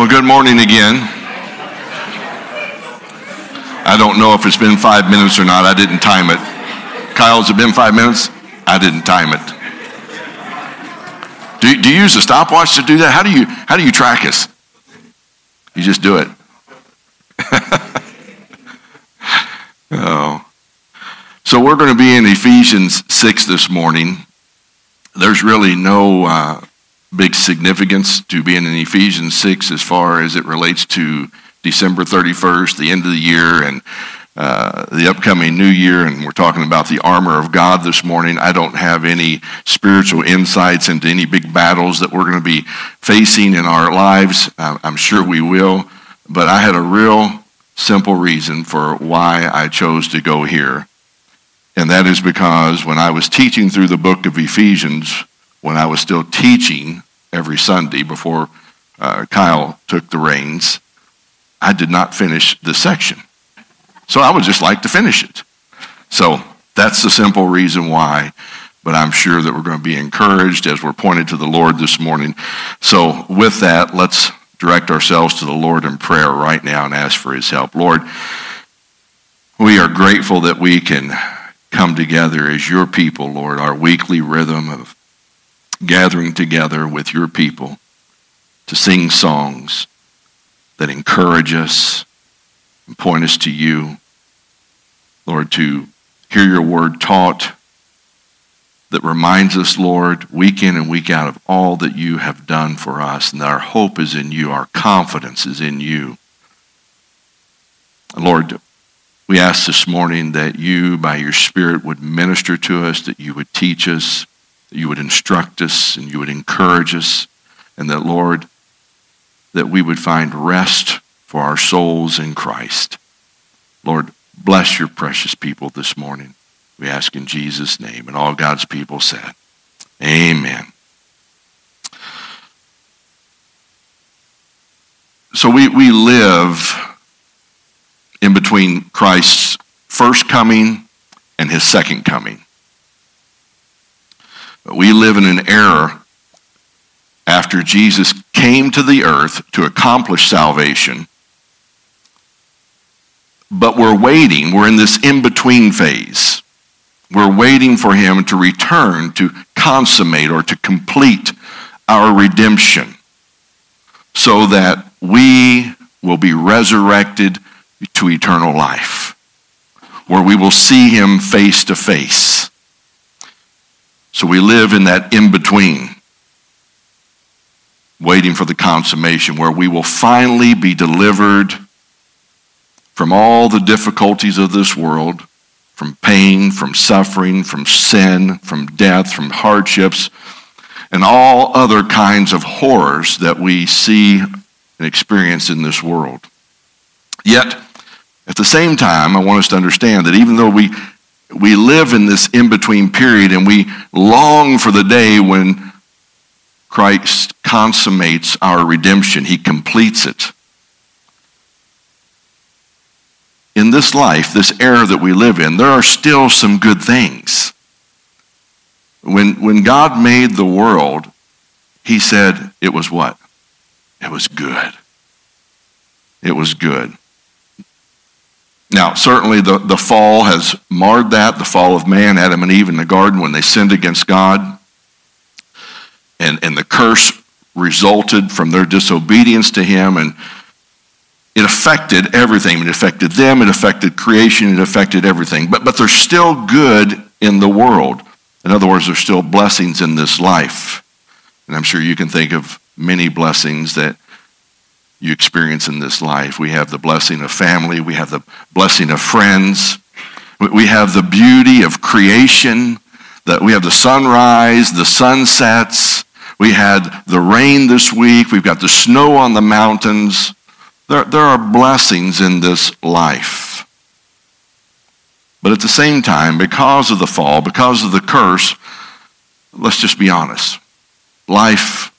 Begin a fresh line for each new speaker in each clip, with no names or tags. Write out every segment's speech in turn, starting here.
Well, good morning again. I don't know if it's been five minutes or not. I didn't time it. Kyle, has it been five minutes? I didn't time it. Do, do you use a stopwatch to do that? How do you how do you track us? You just do it. oh. So we're going to be in Ephesians 6 this morning. There's really no uh, big significance to being in Ephesians 6 as far as it relates to December 31st, the end of the year, and uh, the upcoming new year. And we're talking about the armor of God this morning. I don't have any spiritual insights into any big battles that we're going to be facing in our lives. I'm sure we will. But I had a real simple reason for why I chose to go here. And that is because when I was teaching through the book of Ephesians, when I was still teaching every Sunday before uh, Kyle took the reins, I did not finish the section. So I would just like to finish it. So that's the simple reason why. But I'm sure that we're going to be encouraged as we're pointed to the Lord this morning. So with that, let's direct ourselves to the Lord in prayer right now and ask for his help. Lord, we are grateful that we can come together as your people, Lord, our weekly rhythm of gathering together with your people to sing songs that encourage us and point us to you. Lord, to hear your word taught that reminds us, Lord, week in and week out of all that you have done for us, and that our hope is in you, our confidence is in you. Lord, we ask this morning that you, by your Spirit, would minister to us, that you would teach us, that you would instruct us, and you would encourage us, and that, Lord, that we would find rest for our souls in Christ. Lord, bless your precious people this morning. We ask in Jesus' name. And all God's people said, Amen. So we, we live in between Christ's first coming and his second coming. We live in an era after Jesus came to the earth to accomplish salvation, but we're waiting. We're in this in between phase. We're waiting for him to return to consummate or to complete our redemption so that we will be resurrected to eternal life, where we will see him face to face. So we live in that in between, waiting for the consummation, where we will finally be delivered from all the difficulties of this world, from pain, from suffering, from sin, from death, from hardships, and all other kinds of horrors that we see and experience in this world. Yet, at the same time, I want us to understand that even though we, we live in this in between period and we long for the day when Christ consummates our redemption, he completes it. In this life, this era that we live in, there are still some good things. When, when God made the world, he said it was what? It was good. It was good. Now, certainly the, the fall has marred that, the fall of man, Adam and Eve in the garden when they sinned against God. And, and the curse resulted from their disobedience to him, and it affected everything. It affected them, it affected creation, it affected everything. But, but there's still good in the world. In other words, there's still blessings in this life. And I'm sure you can think of many blessings that you experience in this life. We have the blessing of family, we have the blessing of friends, we have the beauty of creation, that we have the sunrise, the sunsets, we had the rain this week, we've got the snow on the mountains. There, there are blessings in this life. But at the same time, because of the fall, because of the curse, let's just be honest. Life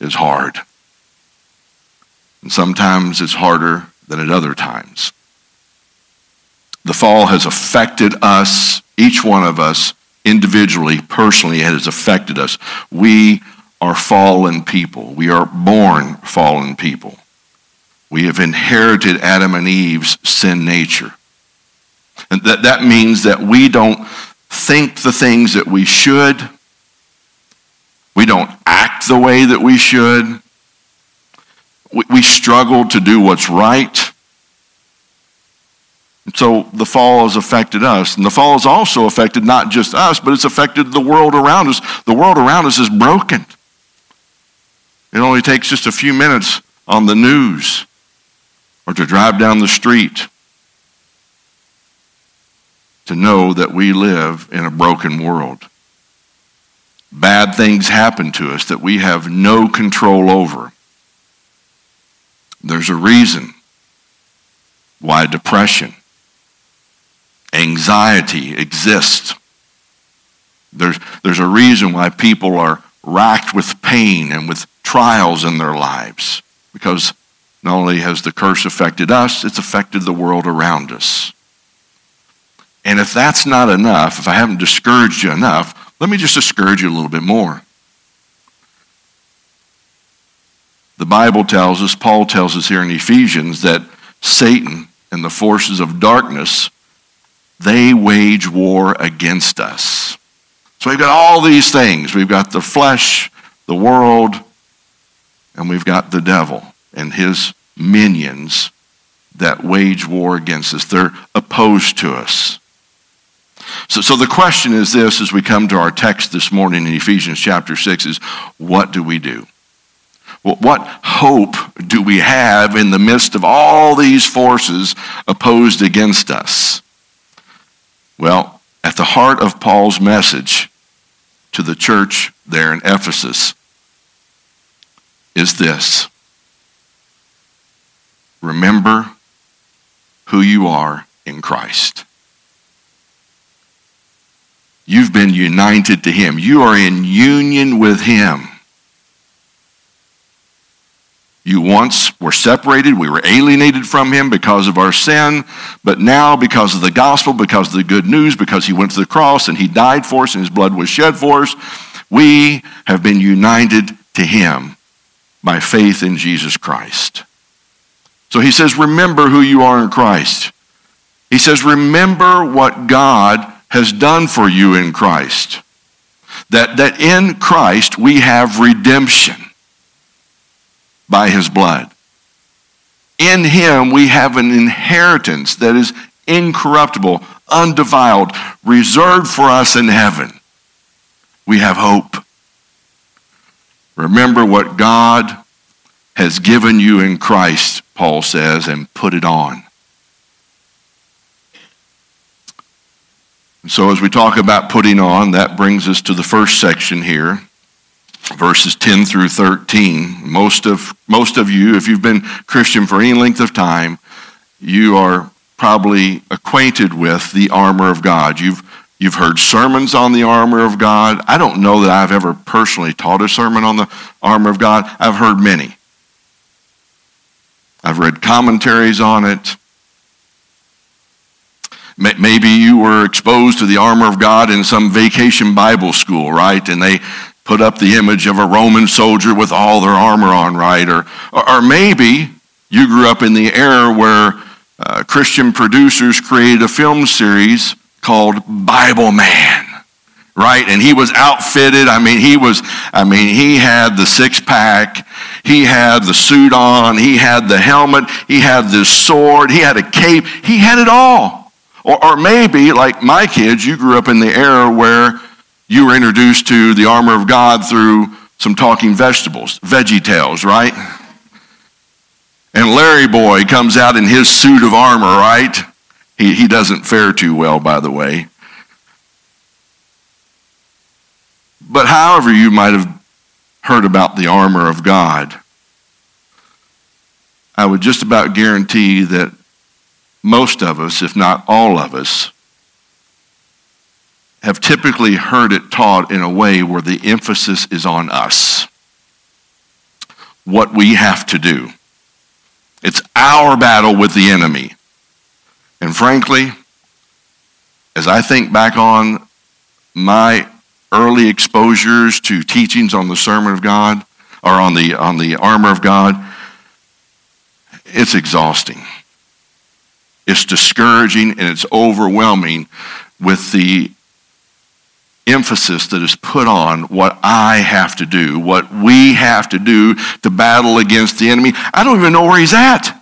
is hard. And sometimes it's harder than at other times. The fall has affected us, each one of us, individually, personally, it has affected us. We are fallen people. We are born fallen people. We have inherited Adam and Eve's sin nature. And that, that means that we don't think the things that we should. We don't act the way that we should. We, we struggle to do what's right. And So the fall has affected us. And the fall has also affected not just us, but it's affected the world around us. The world around us is broken. It only takes just a few minutes on the news or to drive down the street to know that we live in a broken world. Bad things happen to us that we have no control over. There's a reason why depression, anxiety exists. There's, there's a reason why people are racked with pain and with trials in their lives because not only has the curse affected us, it's affected the world around us. And if that's not enough, if I haven't discouraged you enough, let me just discourage you a little bit more. The Bible tells us, Paul tells us here in Ephesians, that Satan and the forces of darkness, they wage war against us. So we've got all these things. We've got the flesh, the world, and we've got the devil and his minions that wage war against us. They're opposed to us. So, so the question is this as we come to our text this morning in Ephesians chapter 6 is what do we do? What hope do we have in the midst of all these forces opposed against us? Well, at the heart of Paul's message to the church there in Ephesus is this Remember who you are in Christ. You've been united to Him. You are in union with Him. You once were separated. We were alienated from him because of our sin. But now, because of the gospel, because of the good news, because he went to the cross and he died for us and his blood was shed for us, we have been united to him by faith in Jesus Christ. So he says, remember who you are in Christ. He says, remember what God has done for you in Christ. That, that in Christ we have redemption by his blood. In him we have an inheritance that is incorruptible, undefiled, reserved for us in heaven. We have hope. Remember what God has given you in Christ, Paul says, and put it on. So, as we talk about putting on, that brings us to the first section here verses 10 through 13. Most of, most of you, if you've been Christian for any length of time, you are probably acquainted with the armor of God. You've, you've heard sermons on the armor of God. I don't know that I've ever personally taught a sermon on the armor of God. I've heard many. I've read commentaries on it. Maybe you were exposed to the armor of God in some vacation Bible school, right? And they put up the image of a Roman soldier with all their armor on, right? Or, or maybe you grew up in the era where uh, Christian producers created a film series called Bible Man, right? And he was outfitted. I mean, he was, I mean, he had the six pack. He had the suit on. He had the helmet. He had the sword. He had a cape. He had it all. Or, or maybe, like my kids, you grew up in the era where you were introduced to the armor of God through some talking vegetables, Veggie Tales, right? And Larry Boy comes out in his suit of armor, right? He, he doesn't fare too well, by the way. But however, you might have heard about the armor of God, I would just about guarantee that most of us, if not all of us, have typically heard it taught in a way where the emphasis is on us. What we have to do. It's our battle with the enemy. And frankly, as I think back on my early exposures to teachings on the sermon of God or on the on the armor of God, it's exhausting. It's discouraging and it's overwhelming with the emphasis that is put on what I have to do, what we have to do to battle against the enemy. I don't even know where he's at.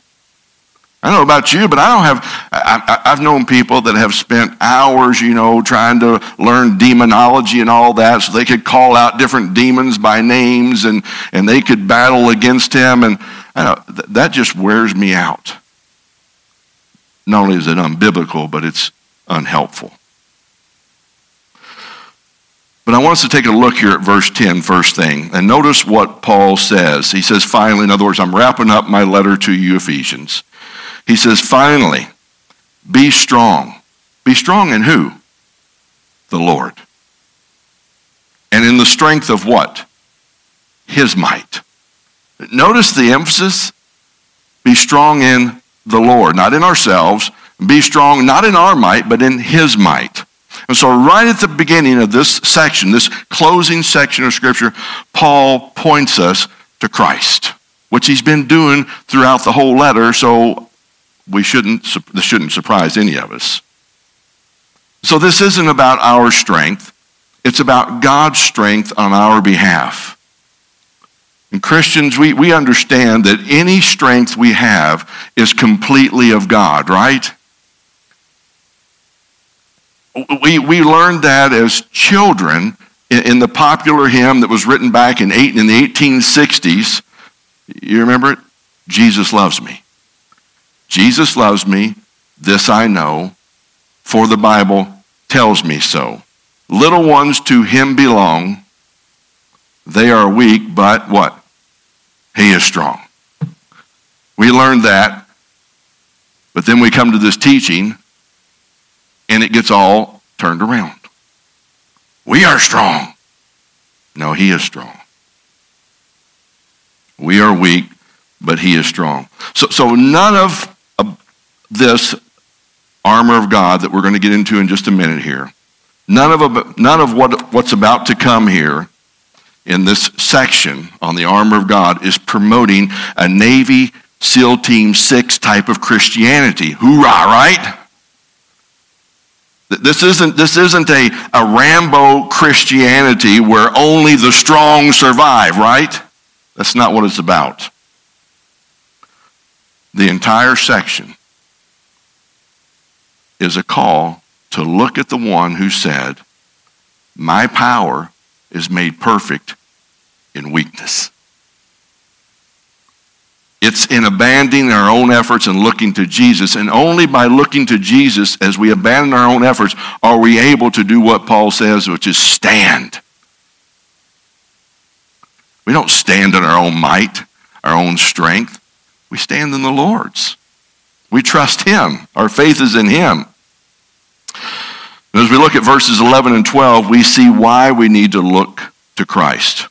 I don't know about you, but I don't have, I, have known people that have spent hours, you know, trying to learn demonology and all that so they could call out different demons by names and, and they could battle against him. And I know, that just wears me out. Not only is it unbiblical, but it's unhelpful. But I want us to take a look here at verse 10, first thing, and notice what Paul says. He says, finally, in other words, I'm wrapping up my letter to you, Ephesians. He says, finally, be strong. Be strong in who? The Lord. And in the strength of what? His might. Notice the emphasis. Be strong in the Lord, not in ourselves. Be strong not in our might, but in His might. And so, right at the beginning of this section, this closing section of Scripture, Paul points us to Christ, which he's been doing throughout the whole letter, so we shouldn't, this shouldn't surprise any of us. So, this isn't about our strength, it's about God's strength on our behalf. And Christians, we, we understand that any strength we have is completely of God, right? We, we learned that as children in, in the popular hymn that was written back in, eight, in the 1860s. You remember it? Jesus loves me. Jesus loves me. This I know, for the Bible tells me so. Little ones to him belong. They are weak, but what? He is strong. We learned that, but then we come to this teaching and it gets all turned around. We are strong. No, he is strong. We are weak, but he is strong. So, so none of this armor of God that we're going to get into in just a minute here, none of, none of what, what's about to come here in this section on the armor of God is promoting a Navy SEAL Team 6 type of Christianity. Hoorah, right? This isn't, this isn't a, a Rambo Christianity where only the strong survive, right? That's not what it's about. The entire section is a call to look at the one who said, My power is made perfect in weakness. It's in abandoning our own efforts and looking to Jesus. And only by looking to Jesus as we abandon our own efforts are we able to do what Paul says, which is stand. We don't stand in our own might, our own strength. We stand in the Lord's. We trust Him. Our faith is in Him. And as we look at verses 11 and 12, we see why we need to look to Christ.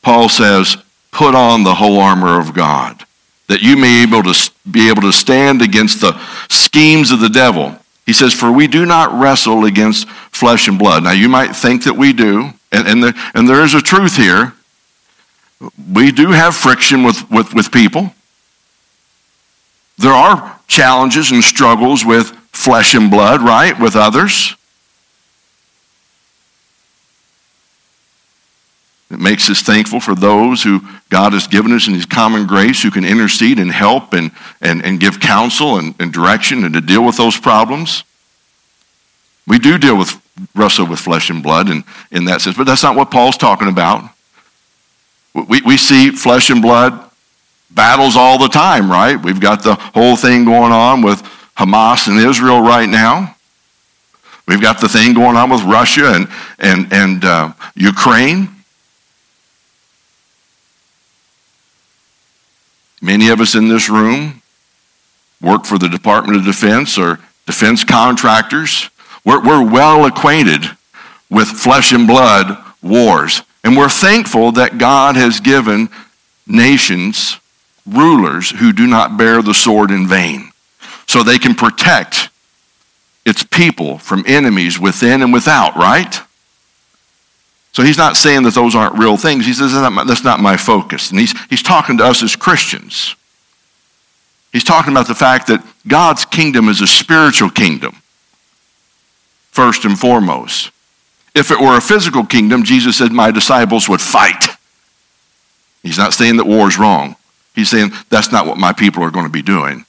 Paul says, Put on the whole armor of God that you may be able to be able to stand against the schemes of the devil. He says, For we do not wrestle against flesh and blood. Now, you might think that we do, and, and, and there is a truth here. We do have friction with, with, with people. There are challenges and struggles with flesh and blood, right? With others. It makes us thankful for those who God has given us in His common grace who can intercede and help and, and, and give counsel and, and direction and to deal with those problems. We do deal with, wrestle with flesh and blood and in that sense, but that's not what Paul's talking about. We, we see flesh and blood battles all the time, right? We've got the whole thing going on with Hamas and Israel right now. We've got the thing going on with Russia and, and, and uh, Ukraine. Many of us in this room work for the Department of Defense or defense contractors. We're, we're well acquainted with flesh and blood wars. And we're thankful that God has given nations rulers who do not bear the sword in vain so they can protect its people from enemies within and without, right? So he's not saying that those aren't real things. He says, that's not my, that's not my focus. And he's, he's talking to us as Christians. He's talking about the fact that God's kingdom is a spiritual kingdom, first and foremost. If it were a physical kingdom, Jesus said, My disciples would fight. He's not saying that war is wrong. He's saying that's not what my people are going to be doing.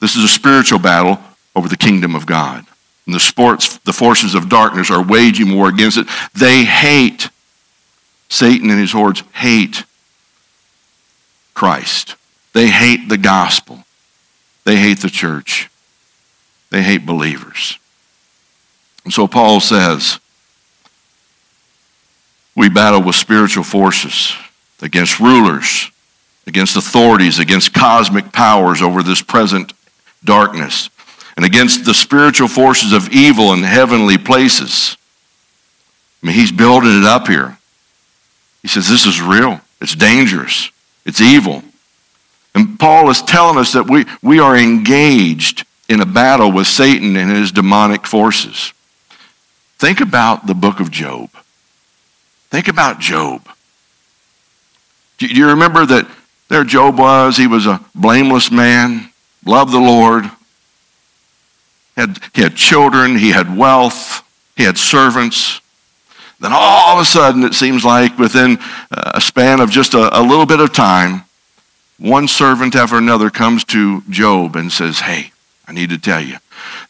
This is a spiritual battle over the kingdom of God. And the sports, the forces of darkness are waging war against it. They hate Satan and his hordes hate Christ. They hate the gospel. They hate the church. They hate believers. And so Paul says, we battle with spiritual forces against rulers, against authorities, against cosmic powers over this present darkness, and against the spiritual forces of evil in heavenly places. I mean, he's building it up here. He says, This is real. It's dangerous. It's evil. And Paul is telling us that we, we are engaged in a battle with Satan and his demonic forces. Think about the book of Job. Think about Job. Do you remember that there Job was? He was a blameless man, loved the Lord, had, he had children, he had wealth, he had servants. Then all of a sudden, it seems like within uh, a span of just a, a little bit of time, one servant after another comes to Job and says, Hey, I need to tell you.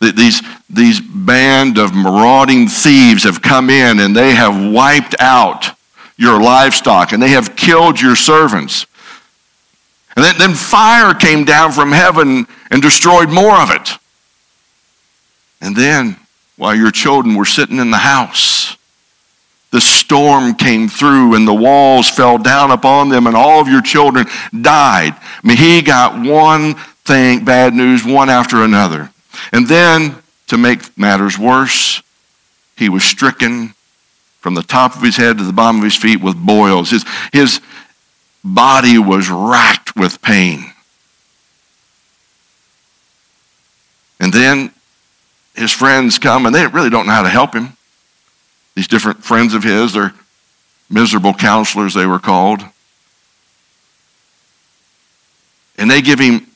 that These, these band of marauding thieves have come in and they have wiped out your livestock and they have killed your servants. And then, then fire came down from heaven and destroyed more of it. And then, while your children were sitting in the house, the storm came through and the walls fell down upon them and all of your children died. I mean, he got one thing, bad news, one after another. And then, to make matters worse, he was stricken from the top of his head to the bottom of his feet with boils. His, his body was racked with pain. And then his friends come and they really don't know how to help him. These different friends of his, they're miserable counselors, they were called. And they give him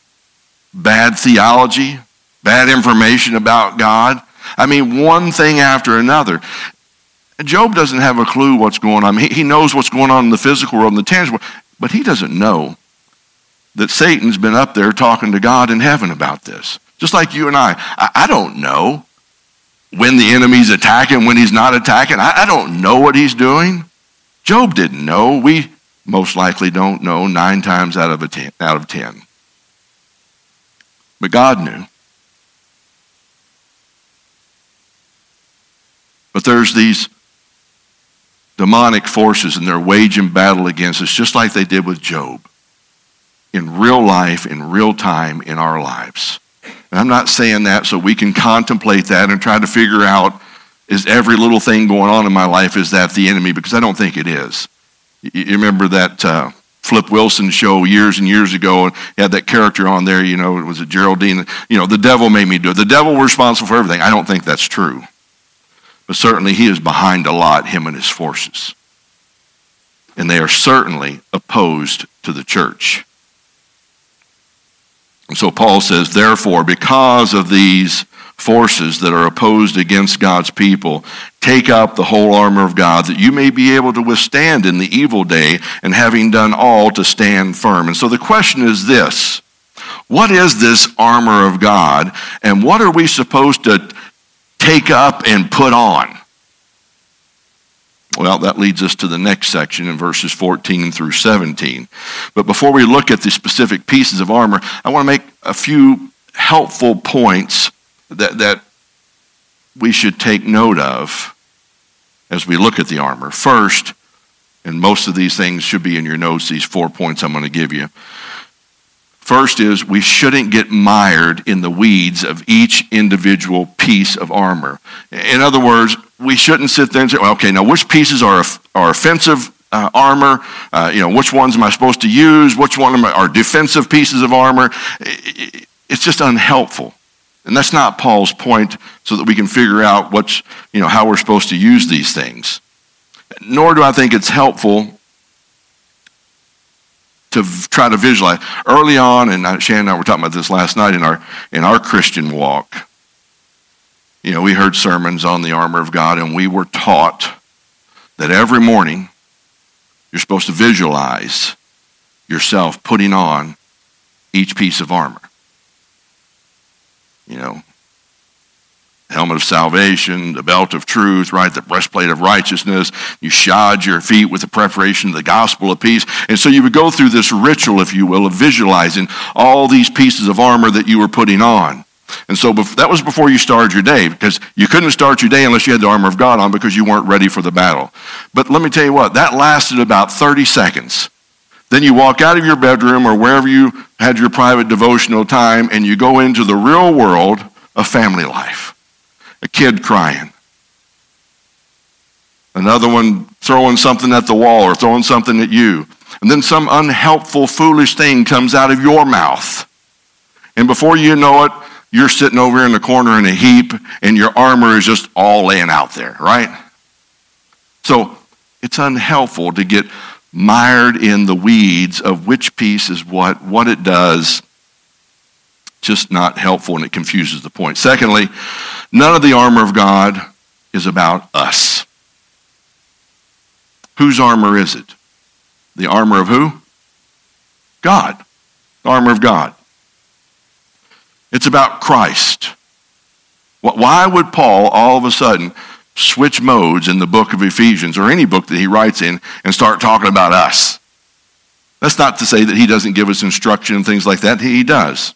bad theology, bad information about God. I mean, one thing after another. Job doesn't have a clue what's going on. He, knows what's going on in the physical world and the tangible, but he doesn't know that Satan's been up there talking to God in heaven about this. Just like you and I. I, I don't know when the enemy's attacking, when he's not attacking. I, I don't know what he's doing. Job didn't know. We most likely don't know nine times out of, a ten, out of ten. But God knew. But there's these demonic forces and they're waging battle against us just like they did with Job in real life, in real time, in our lives. And I'm not saying that so we can contemplate that and try to figure out is every little thing going on in my life, is that the enemy? Because I don't think it is. You remember that uh, Flip Wilson show years and years ago, and he had that character on there, you know, it was it Geraldine? You know, the devil made me do it. The devil was responsible for everything. I don't think that's true. But certainly he is behind a lot, him and his forces. And they are certainly opposed to the church. So Paul says, therefore, because of these forces that are opposed against God's people, take up the whole armor of God that you may be able to withstand in the evil day and having done all to stand firm. And so the question is this. What is this armor of God and what are we supposed to take up and put on? Well, that leads us to the next section in verses 14 through 17. But before we look at the specific pieces of armor, I want to make a few helpful points that, that we should take note of as we look at the armor. First, and most of these things should be in your notes, these four points I'm going to give you. First is we shouldn't get mired in the weeds of each individual piece of armor. In other words, we shouldn't sit there and say, well, okay, now which pieces are, are offensive uh, armor? Uh, you know, which ones am I supposed to use? Which one are defensive pieces of armor? It's just unhelpful. And that's not Paul's point so that we can figure out what's, you know, how we're supposed to use these things. nor do I think it's helpful to try to visualize. Early on, and Shannon and I were talking about this last night in our in our Christian walk. You know, we heard sermons on the armor of God, and we were taught that every morning you're supposed to visualize yourself putting on each piece of armor. You know, helmet of salvation, the belt of truth, right? The breastplate of righteousness. You shod your feet with the preparation of the gospel of peace. And so you would go through this ritual, if you will, of visualizing all these pieces of armor that you were putting on. And so that was before you started your day because you couldn't start your day unless you had the armor of God on because you weren't ready for the battle. But let me tell you what, that lasted about 30 seconds. Then you walk out of your bedroom or wherever you had your private devotional time and you go into the real world of family life a kid crying, another one throwing something at the wall or throwing something at you, and then some unhelpful, foolish thing comes out of your mouth. And before you know it, you're sitting over in the corner in a heap and your armor is just all laying out there, right? So it's unhelpful to get mired in the weeds of which piece is what, what it does. Just not helpful and it confuses the point. Secondly, None of the armor of God is about us. Whose armor is it? The armor of who? God. The armor of God. It's about Christ. Why would Paul all of a sudden switch modes in the book of Ephesians or any book that he writes in and start talking about us? That's not to say that he doesn't give us instruction and things like that. He does.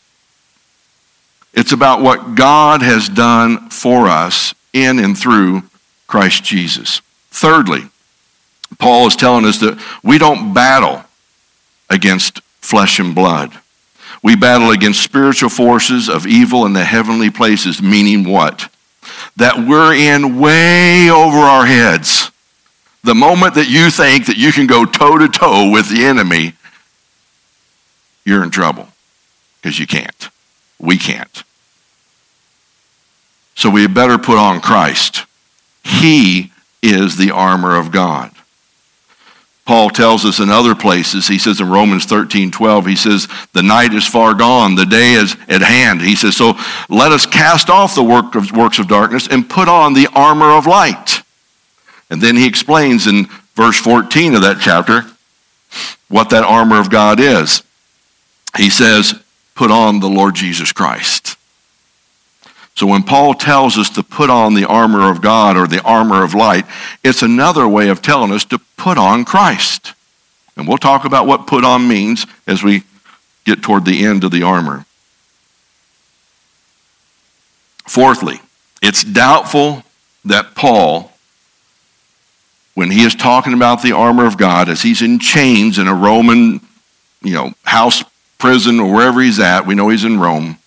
It's about what God has done for us in and through Christ Jesus. Thirdly, Paul is telling us that we don't battle against flesh and blood. We battle against spiritual forces of evil in the heavenly places, meaning what? That we're in way over our heads. The moment that you think that you can go toe to toe with the enemy, you're in trouble because you can't. We can't. So we better put on Christ. He is the armor of God. Paul tells us in other places, he says in Romans 13, 12, he says, the night is far gone, the day is at hand. He says, so let us cast off the work of, works of darkness and put on the armor of light. And then he explains in verse 14 of that chapter what that armor of God is. He says, put on the Lord Jesus Christ. So when Paul tells us to put on the armor of God or the armor of light, it's another way of telling us to put on Christ. And we'll talk about what put on means as we get toward the end of the armor. Fourthly, it's doubtful that Paul, when he is talking about the armor of God, as he's in chains in a Roman, you know, house prison or wherever he's at, we know he's in Rome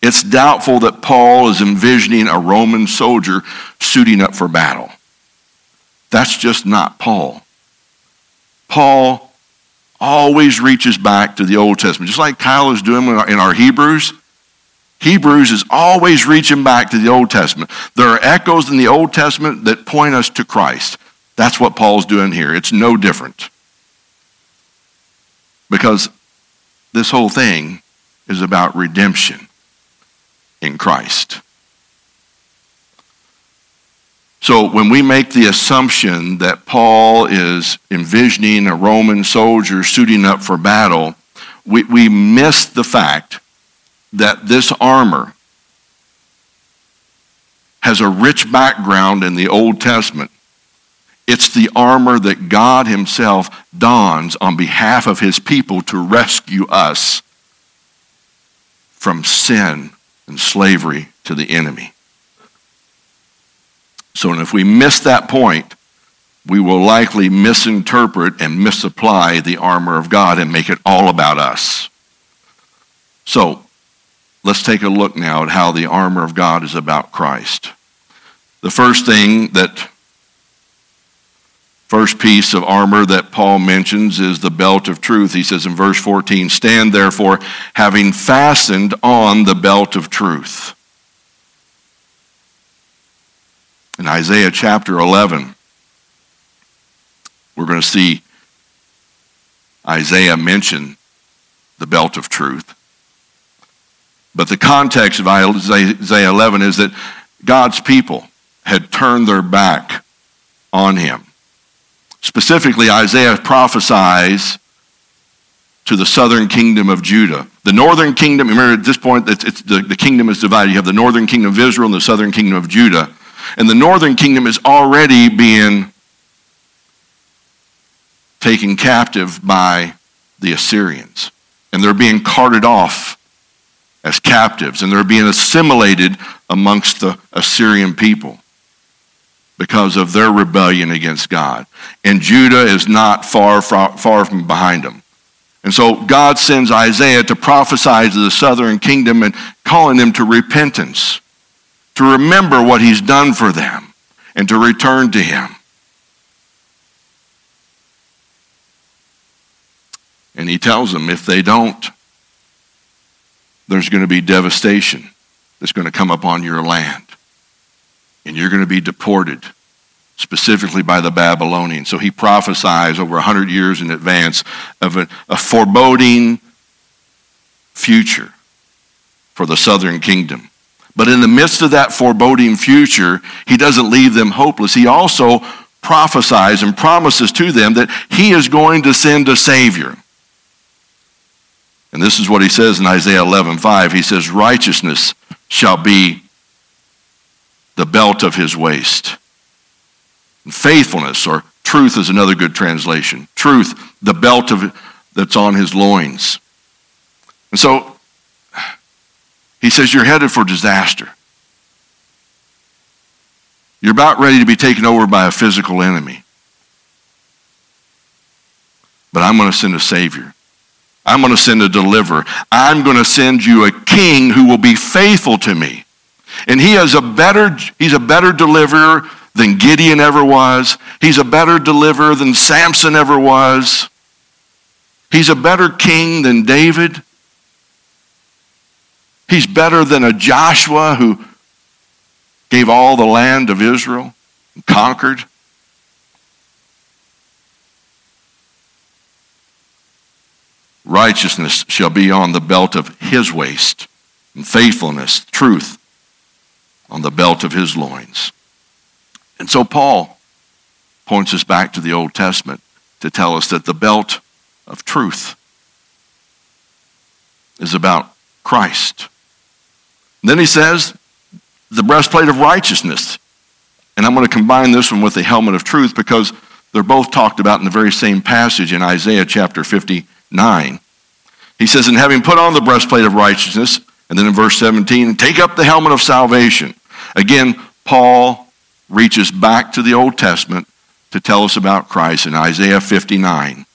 it's doubtful that Paul is envisioning a Roman soldier suiting up for battle. That's just not Paul. Paul always reaches back to the Old Testament, just like Kyle is doing in our Hebrews. Hebrews is always reaching back to the Old Testament. There are echoes in the Old Testament that point us to Christ. That's what Paul's doing here. It's no different. Because this whole thing is about redemption in Christ. So when we make the assumption that Paul is envisioning a Roman soldier suiting up for battle, we, we miss the fact that this armor has a rich background in the Old Testament. It's the armor that God Himself dons on behalf of His people to rescue us from sin and slavery to the enemy. So, and if we miss that point, we will likely misinterpret and misapply the armor of God and make it all about us. So, let's take a look now at how the armor of God is about Christ. The first thing that First piece of armor that Paul mentions is the belt of truth. He says in verse 14, Stand therefore, having fastened on the belt of truth. In Isaiah chapter 11, we're going to see Isaiah mention the belt of truth. But the context of Isaiah 11 is that God's people had turned their back on him. Specifically, Isaiah prophesies to the southern kingdom of Judah. The northern kingdom, remember at this point, it's, it's the, the kingdom is divided. You have the northern kingdom of Israel and the southern kingdom of Judah. And the northern kingdom is already being taken captive by the Assyrians. And they're being carted off as captives, and they're being assimilated amongst the Assyrian people because of their rebellion against God. And Judah is not far, far, from behind them. And so God sends Isaiah to prophesy to the southern kingdom and calling them to repentance, to remember what he's done for them, and to return to him. And he tells them if they don't, there's going to be devastation that's going to come upon your land. And you're going to be deported, specifically by the Babylonians. So he prophesies over 100 years in advance of a, a foreboding future for the southern kingdom. But in the midst of that foreboding future, he doesn't leave them hopeless. He also prophesies and promises to them that he is going to send a Savior. And this is what he says in Isaiah 11 5. He says, Righteousness shall be the belt of his waist. And faithfulness, or truth is another good translation. Truth, the belt of, that's on his loins. And so he says, You're headed for disaster. You're about ready to be taken over by a physical enemy. But I'm going to send a Savior. I'm going to send a deliverer. I'm going to send you a king who will be faithful to me. And he is a better, he's a better deliverer than Gideon ever was. He's a better deliverer than Samson ever was. He's a better king than David. He's better than a Joshua who gave all the land of Israel and conquered. Righteousness shall be on the belt of his waist, and faithfulness, truth, on the belt of his loins. And so Paul points us back to the Old Testament to tell us that the belt of truth is about Christ. Then he says, the breastplate of righteousness. And I'm going to combine this one with the helmet of truth because they're both talked about in the very same passage in Isaiah chapter 59. He says, And having put on the breastplate of righteousness, and then in verse 17, take up the helmet of salvation. Again, Paul reaches back to the Old Testament to tell us about Christ in Isaiah 59.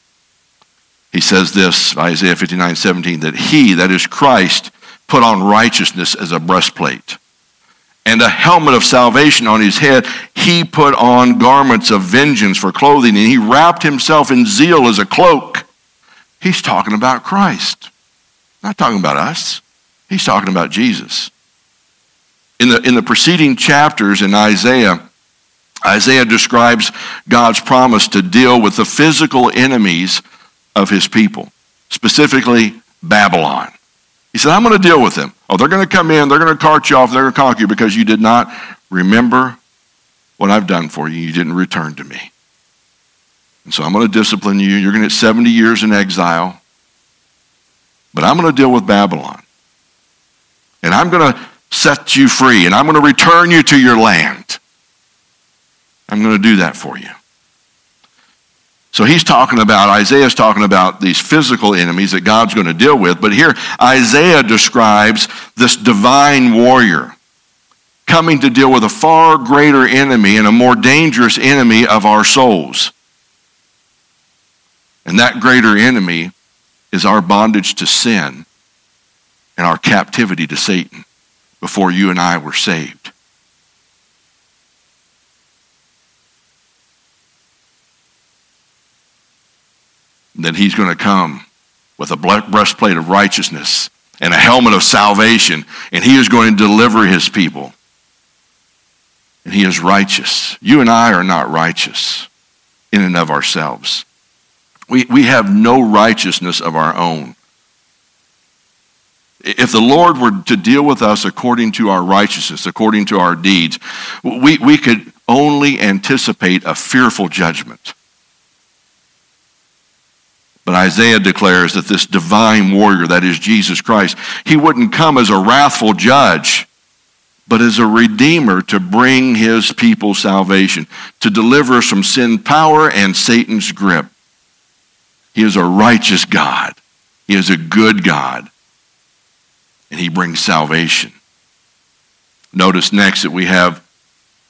He says this, Isaiah 59 17, that he, that is Christ, put on righteousness as a breastplate and a helmet of salvation on his head. He put on garments of vengeance for clothing, and he wrapped himself in zeal as a cloak. He's talking about Christ, not talking about us. He's talking about Jesus. In the, in the preceding chapters in Isaiah, Isaiah describes God's promise to deal with the physical enemies of his people, specifically Babylon. He said, I'm going to deal with them. Oh, they're going to come in, they're going to cart you off, they're going to conquer you because you did not remember what I've done for you. You didn't return to me. And so I'm going to discipline you. You're going to get 70 years in exile. But I'm going to deal with Babylon. And I'm going to set you free. And I'm going to return you to your land. I'm going to do that for you. So he's talking about, Isaiah's talking about these physical enemies that God's going to deal with. But here, Isaiah describes this divine warrior coming to deal with a far greater enemy and a more dangerous enemy of our souls. And that greater enemy is our bondage to sin and our captivity to Satan before you and I were saved. Then he's going to come with a breastplate of righteousness and a helmet of salvation, and he is going to deliver his people. And he is righteous. You and I are not righteous. in and of ourselves. We, we have no righteousness of our own. If the Lord were to deal with us according to our righteousness, according to our deeds, we, we could only anticipate a fearful judgment. But Isaiah declares that this divine warrior, that is Jesus Christ, he wouldn't come as a wrathful judge, but as a redeemer to bring his people salvation, to deliver us from sin power and Satan's grip. He is a righteous God. He is a good God. And he brings salvation. Notice next that we have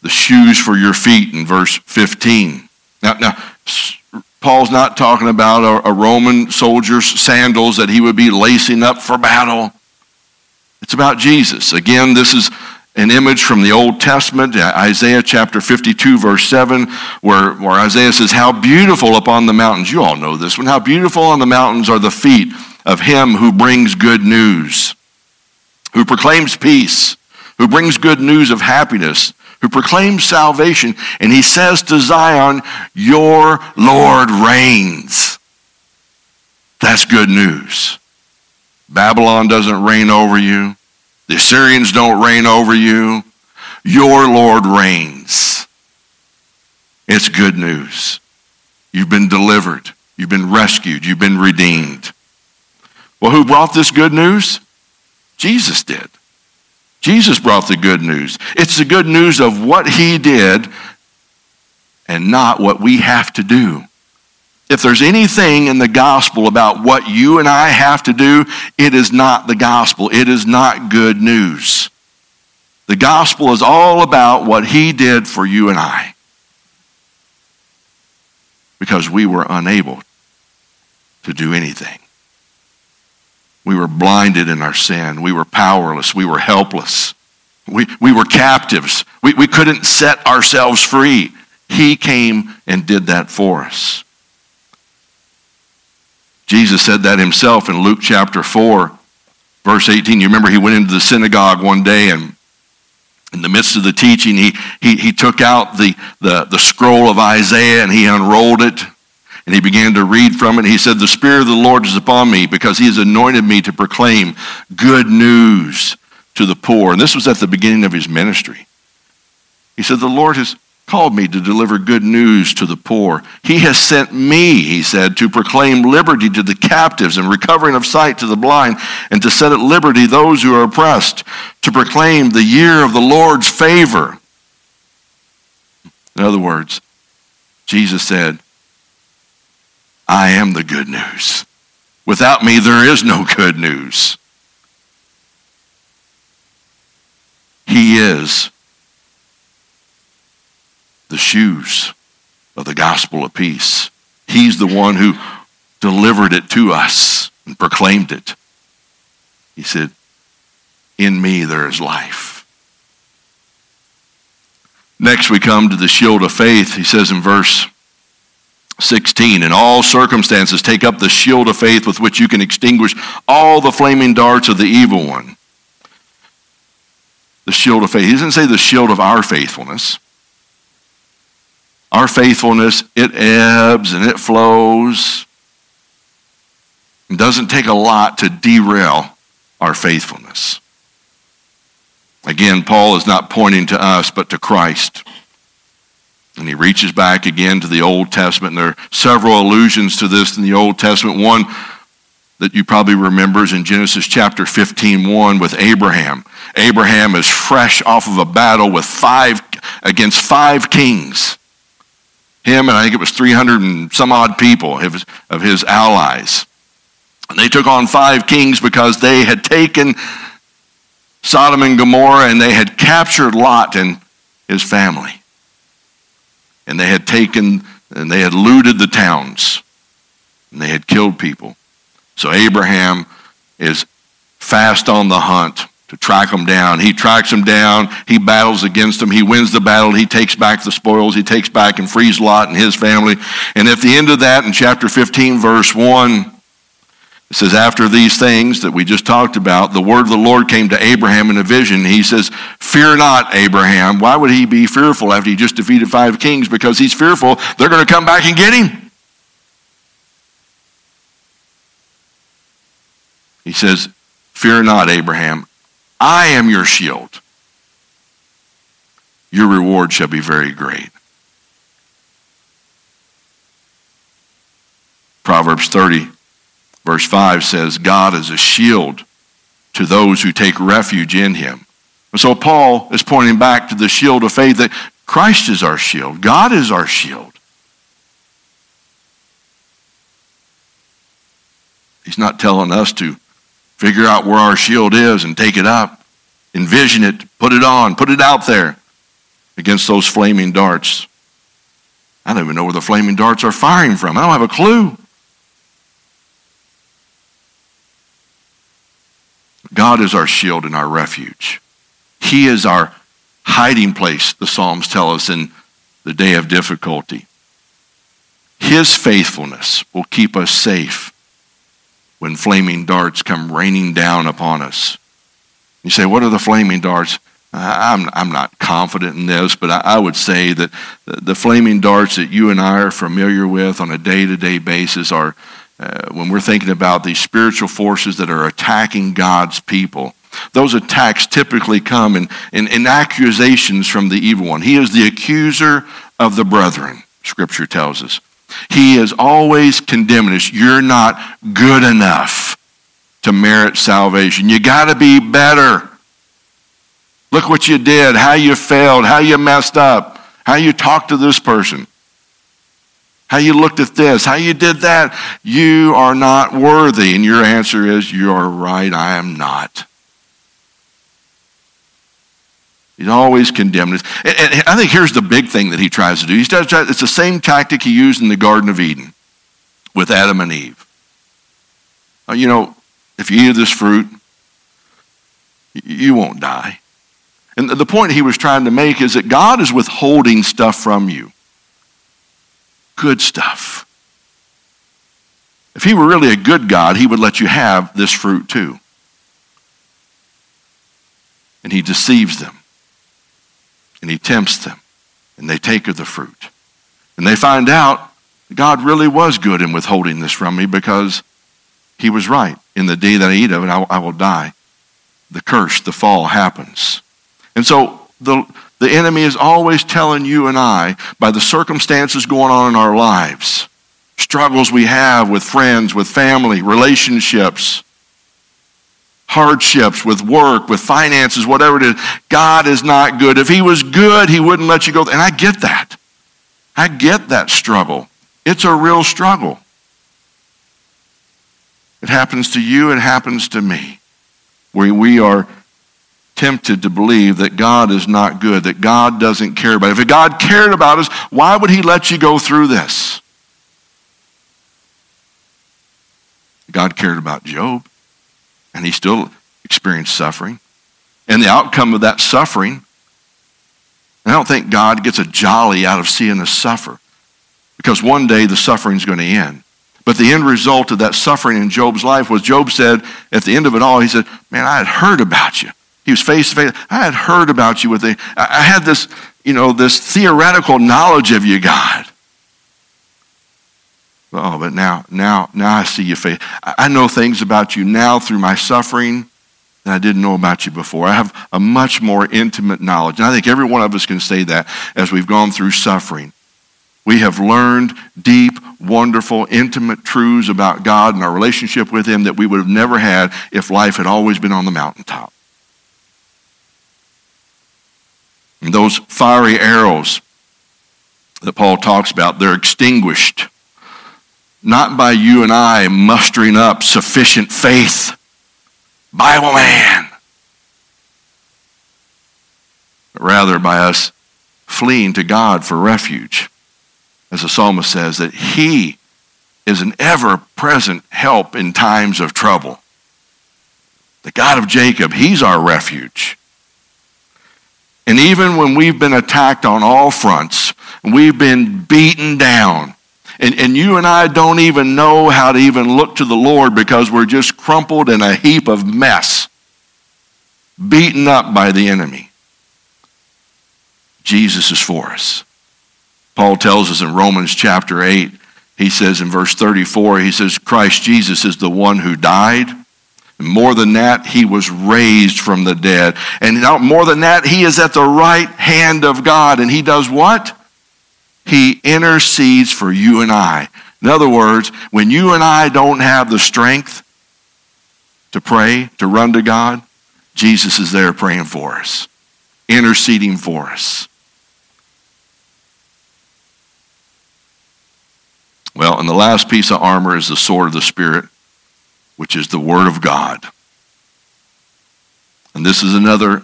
the shoes for your feet in verse 15. Now, now Paul's not talking about a, a Roman soldier's sandals that he would be lacing up for battle. It's about Jesus. Again, this is an image from the Old Testament, Isaiah chapter 52, verse 7, where, where Isaiah says, How beautiful upon the mountains, you all know this one, how beautiful on the mountains are the feet of him who brings good news, who proclaims peace, who brings good news of happiness, who proclaims salvation, and he says to Zion, Your Lord reigns. That's good news. Babylon doesn't reign over you. The Assyrians don't reign over you. Your Lord reigns. It's good news. You've been delivered. You've been rescued. You've been redeemed. Well, who brought this good news? Jesus did. Jesus brought the good news. It's the good news of what he did and not what we have to do. If there's anything in the gospel about what you and I have to do, it is not the gospel. It is not good news. The gospel is all about what he did for you and I because we were unable to do anything. We were blinded in our sin. We were powerless. We were helpless. We, we were captives. We, we couldn't set ourselves free. He came and did that for us. Jesus said that himself in Luke chapter 4, verse 18. You remember he went into the synagogue one day and in the midst of the teaching, he, he, he took out the, the, the scroll of Isaiah and he unrolled it and he began to read from it. He said, The Spirit of the Lord is upon me because he has anointed me to proclaim good news to the poor. And this was at the beginning of his ministry. He said, The Lord has called me to deliver good news to the poor. He has sent me, he said, to proclaim liberty to the captives and recovering of sight to the blind, and to set at liberty those who are oppressed, to proclaim the year of the Lord's favor. In other words, Jesus said, I am the good news. Without me, there is no good news. He is the shoes of the gospel of peace. He's the one who delivered it to us and proclaimed it. He said, In me there is life. Next, we come to the shield of faith. He says in verse 16, in all circumstances, take up the shield of faith with which you can extinguish all the flaming darts of the evil one. The shield of faith. He doesn't say the shield of our faithfulness. Our faithfulness, it ebbs and it flows. It doesn't take a lot to derail our faithfulness. Again, Paul is not pointing to us, but to Christ. And he reaches back again to the Old Testament. And there are several allusions to this in the Old Testament. One that you probably remember is in Genesis chapter 15, 1 with Abraham. Abraham is fresh off of a battle with five against five kings. Him and I think it was 300 and some odd people of his, of his allies. And they took on five kings because they had taken Sodom and Gomorrah and they had captured Lot and his family and they had taken and they had looted the towns and they had killed people. So Abraham is fast on the hunt to track them down. He tracks them down. He battles against them. He wins the battle. He takes back the spoils. He takes back and frees Lot and his family. And at the end of that, in chapter 15, verse 1, It says, After these things that we just talked about, the word of the Lord came to Abraham in a vision. He says, Fear not, Abraham. Why would he be fearful after he just defeated five kings? Because he's fearful they're going to come back and get him. He says, Fear not, Abraham. I am your shield. Your reward shall be very great. Proverbs 30 Verse 5 says, God is a shield to those who take refuge in him. And so Paul is pointing back to the shield of faith that Christ is our shield, God is our shield. He's not telling us to figure out where our shield is and take it up, envision it, put it on, put it out there against those flaming darts. I don't even know where the flaming darts are firing from. I don't have a clue. God is our shield and our refuge. He is our hiding place, the Psalms tell us, in the day of difficulty. His faithfulness will keep us safe when flaming darts come raining down upon us. You say, What are the flaming darts? I'm, I'm not confident in this, but I, I would say that the, the flaming darts that you and I are familiar with on a day to day basis are uh, when we're thinking about these spiritual forces that are attacking God's people, those attacks typically come in, in, in, accusations from the evil one. He is the accuser of the brethren, Scripture tells us. He is always condemning us. You're not good enough to merit salvation. You got to be better. Look what you did, how you failed, how you messed up, how you talked to this person how you looked at this, how you did that. You are not worthy. And your answer is, You are right, I am not. He's always condemned. And, and I think here's the big thing that he tries to do. He tries, it's the same tactic he used in the Garden of Eden with Adam and Eve. You know, if you eat of this fruit, you won't die. And the point he was trying to make is that God is withholding stuff from you good stuff. If he were really a good God, he would let you have this fruit too. And he deceives them. And he tempts them. And they take of the fruit. And they find out God really was good in withholding this from me because he was right. In the day that I eat of it, I, will die. The curse, the fall happens. And so the, the enemy is always telling you and I, by the circumstances going on in our lives, struggles we have with friends, with family, relationships, hardships with work, with finances, whatever it is, God is not good. If He was good, He wouldn't let you go. And I get that. I get that struggle. It's a real struggle. It happens to you, it happens to me, where we are tempted to believe that God is not good, that God doesn't care about it. If God cared about us, why would he let you go through this? God cared about Job, and he still experienced suffering. And the outcome of that suffering, I don't think God gets a jolly out of seeing us suffer, because one day the suffering is going to end. But the end result of that suffering in Job's life was Job said at the end of it all, he said, Man, I had heard about you. He was face to face. I had heard about you with the, I had this, you know, this theoretical knowledge of you, God. Oh, but now, now, now I see your face. I know things about you now through my suffering that I didn't know about you before. I have a much more intimate knowledge. And I think every one of us can say that as we've gone through suffering. We have learned deep, wonderful, intimate truths about God and our relationship with Him that we would have never had if life had always been on the mountaintop. And those fiery arrows that Paul talks about, they're extinguished. Not by you and I mustering up sufficient faith. Bible man. But rather by us fleeing to God for refuge. As the psalmist says, that he is an ever present help in times of trouble. The God of Jacob, he's our refuge. And even when we've been attacked on all fronts, we've been beaten down, And, and you and I don't even know how to even look to the Lord because we're just crumpled in a heap of mess, beaten up by the enemy. Jesus is for us. Paul tells us in Romans chapter 8, he says in verse 34, he says, Christ Jesus is the one who died. More than that, he was raised from the dead. And more than that, he is at the right hand of God. And he does what? He intercedes for you and I. In other words, when you and I don't have the strength to pray, to run to God, Jesus is there praying for us, interceding for us. Well, and the last piece of armor is the sword of the Spirit, which is the Word of God. And this is another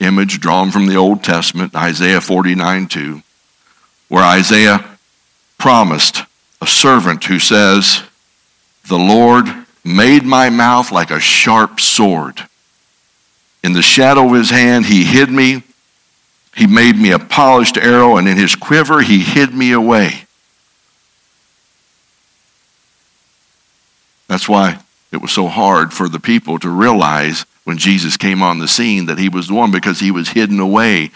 image drawn from the Old Testament, Isaiah 49 2, where Isaiah promised a servant who says, The Lord made my mouth like a sharp sword. In the shadow of his hand, he hid me. He made me a polished arrow, and in his quiver, he hid me away. That's why it was so hard for the people to realize when Jesus came on the scene that he was the one because he was hidden away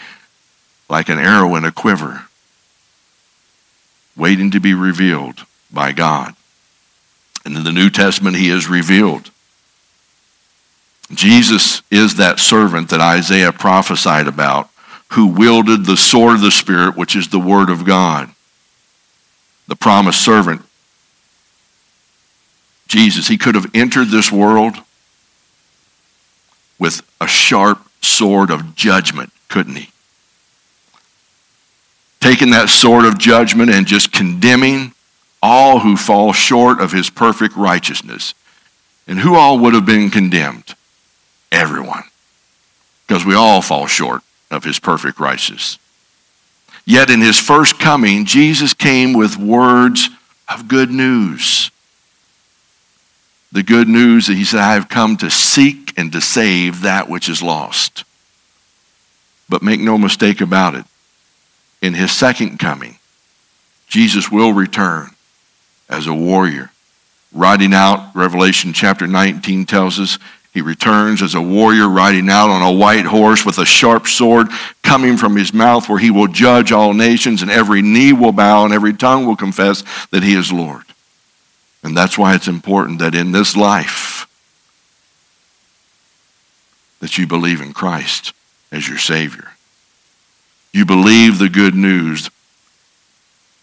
like an arrow in a quiver, waiting to be revealed by God. And in the New Testament, he is revealed. Jesus is that servant that Isaiah prophesied about who wielded the sword of the Spirit, which is the Word of God. The promised servant Jesus. He could have entered this world with a sharp sword of judgment, couldn't he? Taking that sword of judgment and just condemning all who fall short of his perfect righteousness. And who all would have been condemned? Everyone. Because we all fall short of his perfect righteousness. Yet in his first coming, Jesus came with words of good news the good news that he said, I have come to seek and to save that which is lost. But make no mistake about it, in his second coming, Jesus will return as a warrior. Riding out, Revelation chapter 19 tells us, he returns as a warrior riding out on a white horse with a sharp sword coming from his mouth, where he will judge all nations, and every knee will bow and every tongue will confess that he is Lord. And that's why it's important that in this life that you believe in Christ as your Savior. You believe the good news,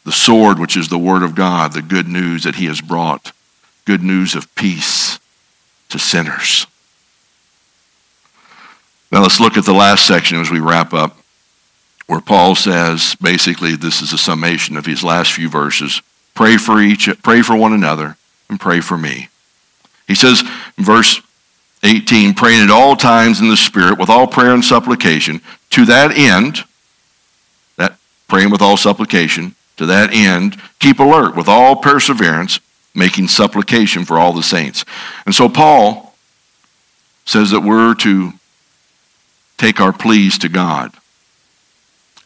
the sword, which is the Word of God, the good news that He has brought, good news of peace to sinners. Now let's look at the last section as we wrap up, where Paul says basically this is a summation of his last few verses. Pray for each, pray for one another, and pray for me. He says in verse 18, praying at all times in the Spirit with all prayer and supplication, to that end, that praying with all supplication, to that end, keep alert with all perseverance, making supplication for all the saints. And so Paul says that we're to take our pleas to God,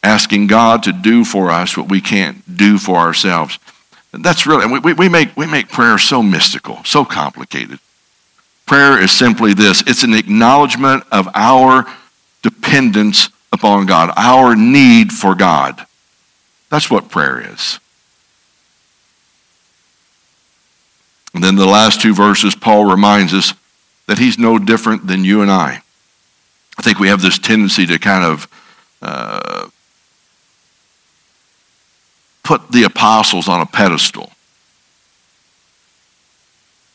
asking God to do for us what we can't do for ourselves. That's really, we, we, make, we make prayer so mystical, so complicated. Prayer is simply this it's an acknowledgement of our dependence upon God, our need for God. That's what prayer is. And then the last two verses, Paul reminds us that he's no different than you and I. I think we have this tendency to kind of uh, put the apostles on a pedestal,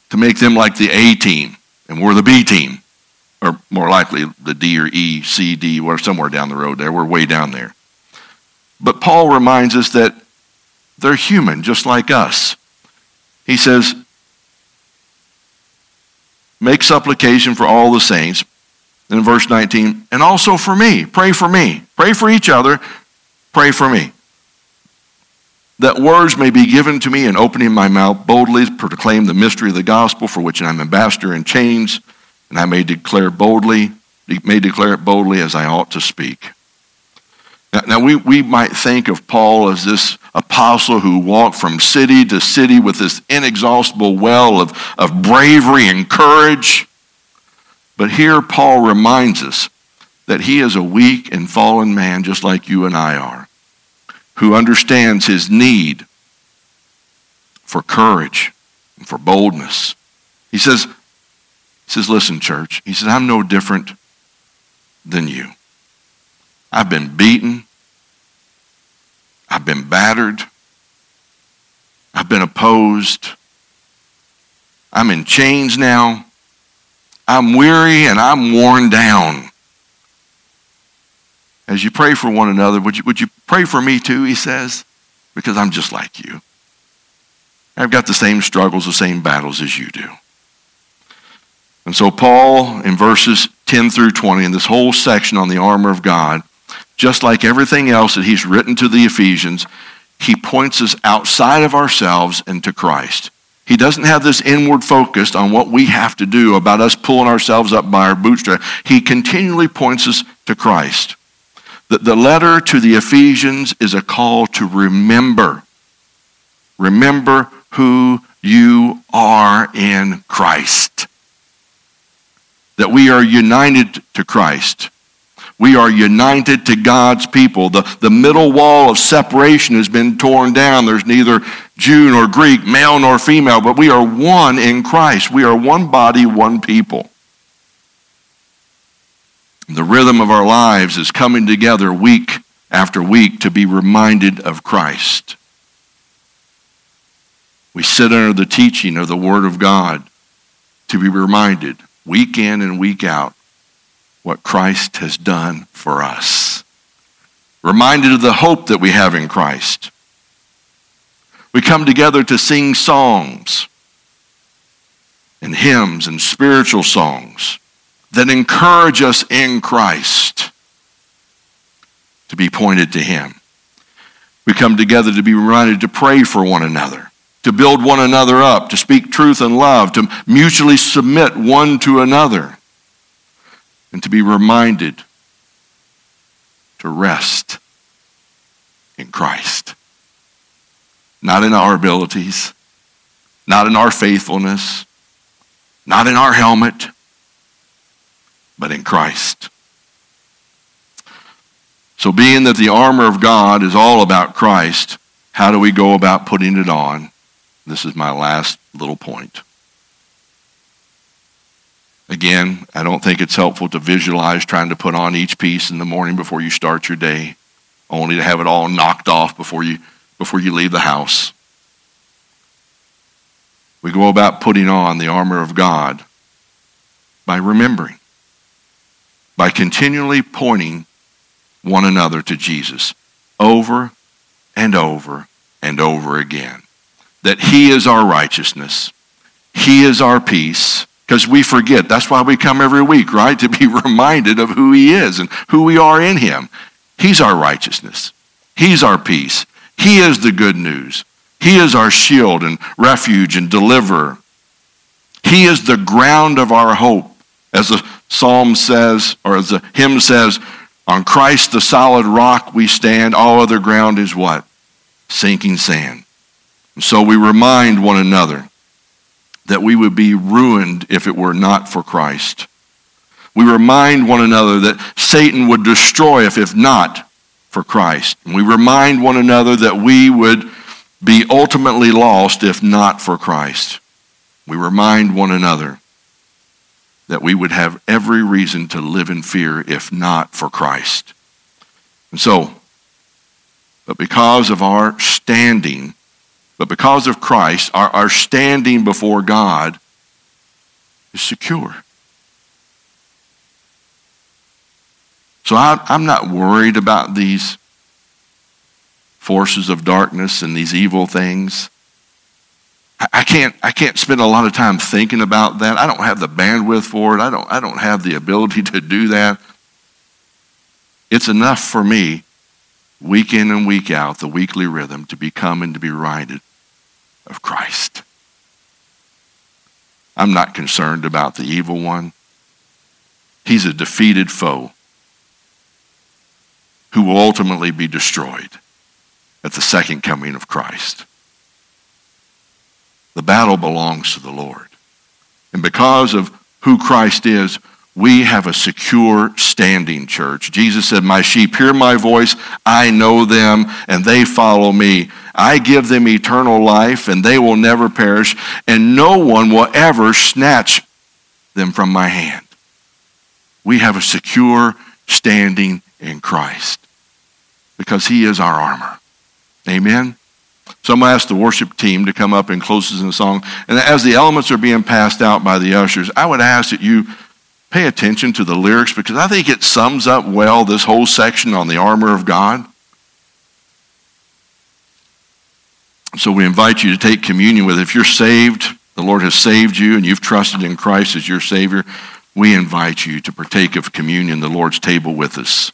to make them like the A team, and we're the B team, or more likely the D or E, C, D, or somewhere down the road there. We're way down there. But Paul reminds us that they're human just like us. He says, Make supplication for all the saints. And in verse 19, and also for me. Pray for me. Pray for each other. Pray for me that words may be given to me in opening my mouth boldly proclaim the mystery of the gospel for which I'm ambassador in chains, and I may declare boldly, may declare it boldly as I ought to speak. Now, now we, we might think of Paul as this apostle who walked from city to city with this inexhaustible well of, of bravery and courage. But here Paul reminds us that he is a weak and fallen man just like you and I are, who understands his need for courage and for boldness. He says, he says, listen, church. He says, I'm no different than you. I've been beaten. I've been battered. I've been opposed. I'm in chains now. I'm weary and I'm worn down. As you pray for one another, would you, would you pray for me too, he says? Because I'm just like you. I've got the same struggles, the same battles as you do. And so, Paul, in verses 10 through 20, in this whole section on the armor of God, just like everything else that he's written to the Ephesians, he points us outside of ourselves and to Christ. He doesn't have this inward focus on what we have to do about us pulling ourselves up by our bootstraps. He continually points us to Christ. The, the letter to the Ephesians is a call to remember. Remember who you are in Christ. That we are united to Christ. We are united to God's people. The, the middle wall of separation has been torn down. There's neither Jew nor Greek, male nor female, but we are one in Christ. We are one body, one people. The rhythm of our lives is coming together week after week to be reminded of Christ. We sit under the teaching of the Word of God to be reminded week in and week out what Christ has done for us. Reminded of the hope that we have in Christ. We come together to sing songs and hymns and spiritual songs that encourage us in Christ to be pointed to Him. We come together to be reminded to pray for one another to build one another up, to speak truth and love, to mutually submit one to another, and to be reminded to rest in Christ. Not in our abilities, not in our faithfulness, not in our helmet, but in Christ. So, being that the armor of God is all about Christ, how do we go about putting it on? This is my last little point. Again, I don't think it's helpful to visualize trying to put on each piece in the morning before you start your day, only to have it all knocked off before you, before you leave the house. We go about putting on the armor of God by remembering, by continually pointing one another to Jesus over and over and over again that He is our righteousness, He is our peace. Because we forget. That's why we come every week, right? To be reminded of who He is and who we are in Him. He's our righteousness. He's our peace. He is the good news. He is our shield and refuge and deliverer. He is the ground of our hope. As the psalm says, or as the hymn says, on Christ the solid rock we stand, all other ground is what? Sinking sand. And so we remind one another that we would be ruined if it were not for Christ. We remind one another that Satan would destroy us if not for Christ. And we remind one another that we would be ultimately lost if not for Christ. We remind one another that we would have every reason to live in fear if not for Christ. And so, but because of our standing but because of Christ, our, our standing before God is secure. So I, I'm not worried about these forces of darkness and these evil things. I can't, I can't spend a lot of time thinking about that. I don't have the bandwidth for it. I don't, I don't have the ability to do that. It's enough for me week in and week out, the weekly rhythm to become and to be righted of Christ. I'm not concerned about the evil one. He's a defeated foe who will ultimately be destroyed at the second coming of Christ. The battle belongs to the Lord. And because of who Christ is, we have a secure standing church. Jesus said, My sheep hear my voice, I know them, and they follow me. I give them eternal life, and they will never perish, and no one will ever snatch them from my hand. We have a secure standing in Christ because he is our armor. Amen. So I'm going to ask the worship team to come up and close us in the song. And as the elements are being passed out by the ushers, I would ask that you pay attention to the lyrics because I think it sums up well this whole section on the armor of God. So we invite you to take communion with. If you're saved, the Lord has saved you, and you've trusted in Christ as your Savior, we invite you to partake of communion, the Lord's table with us.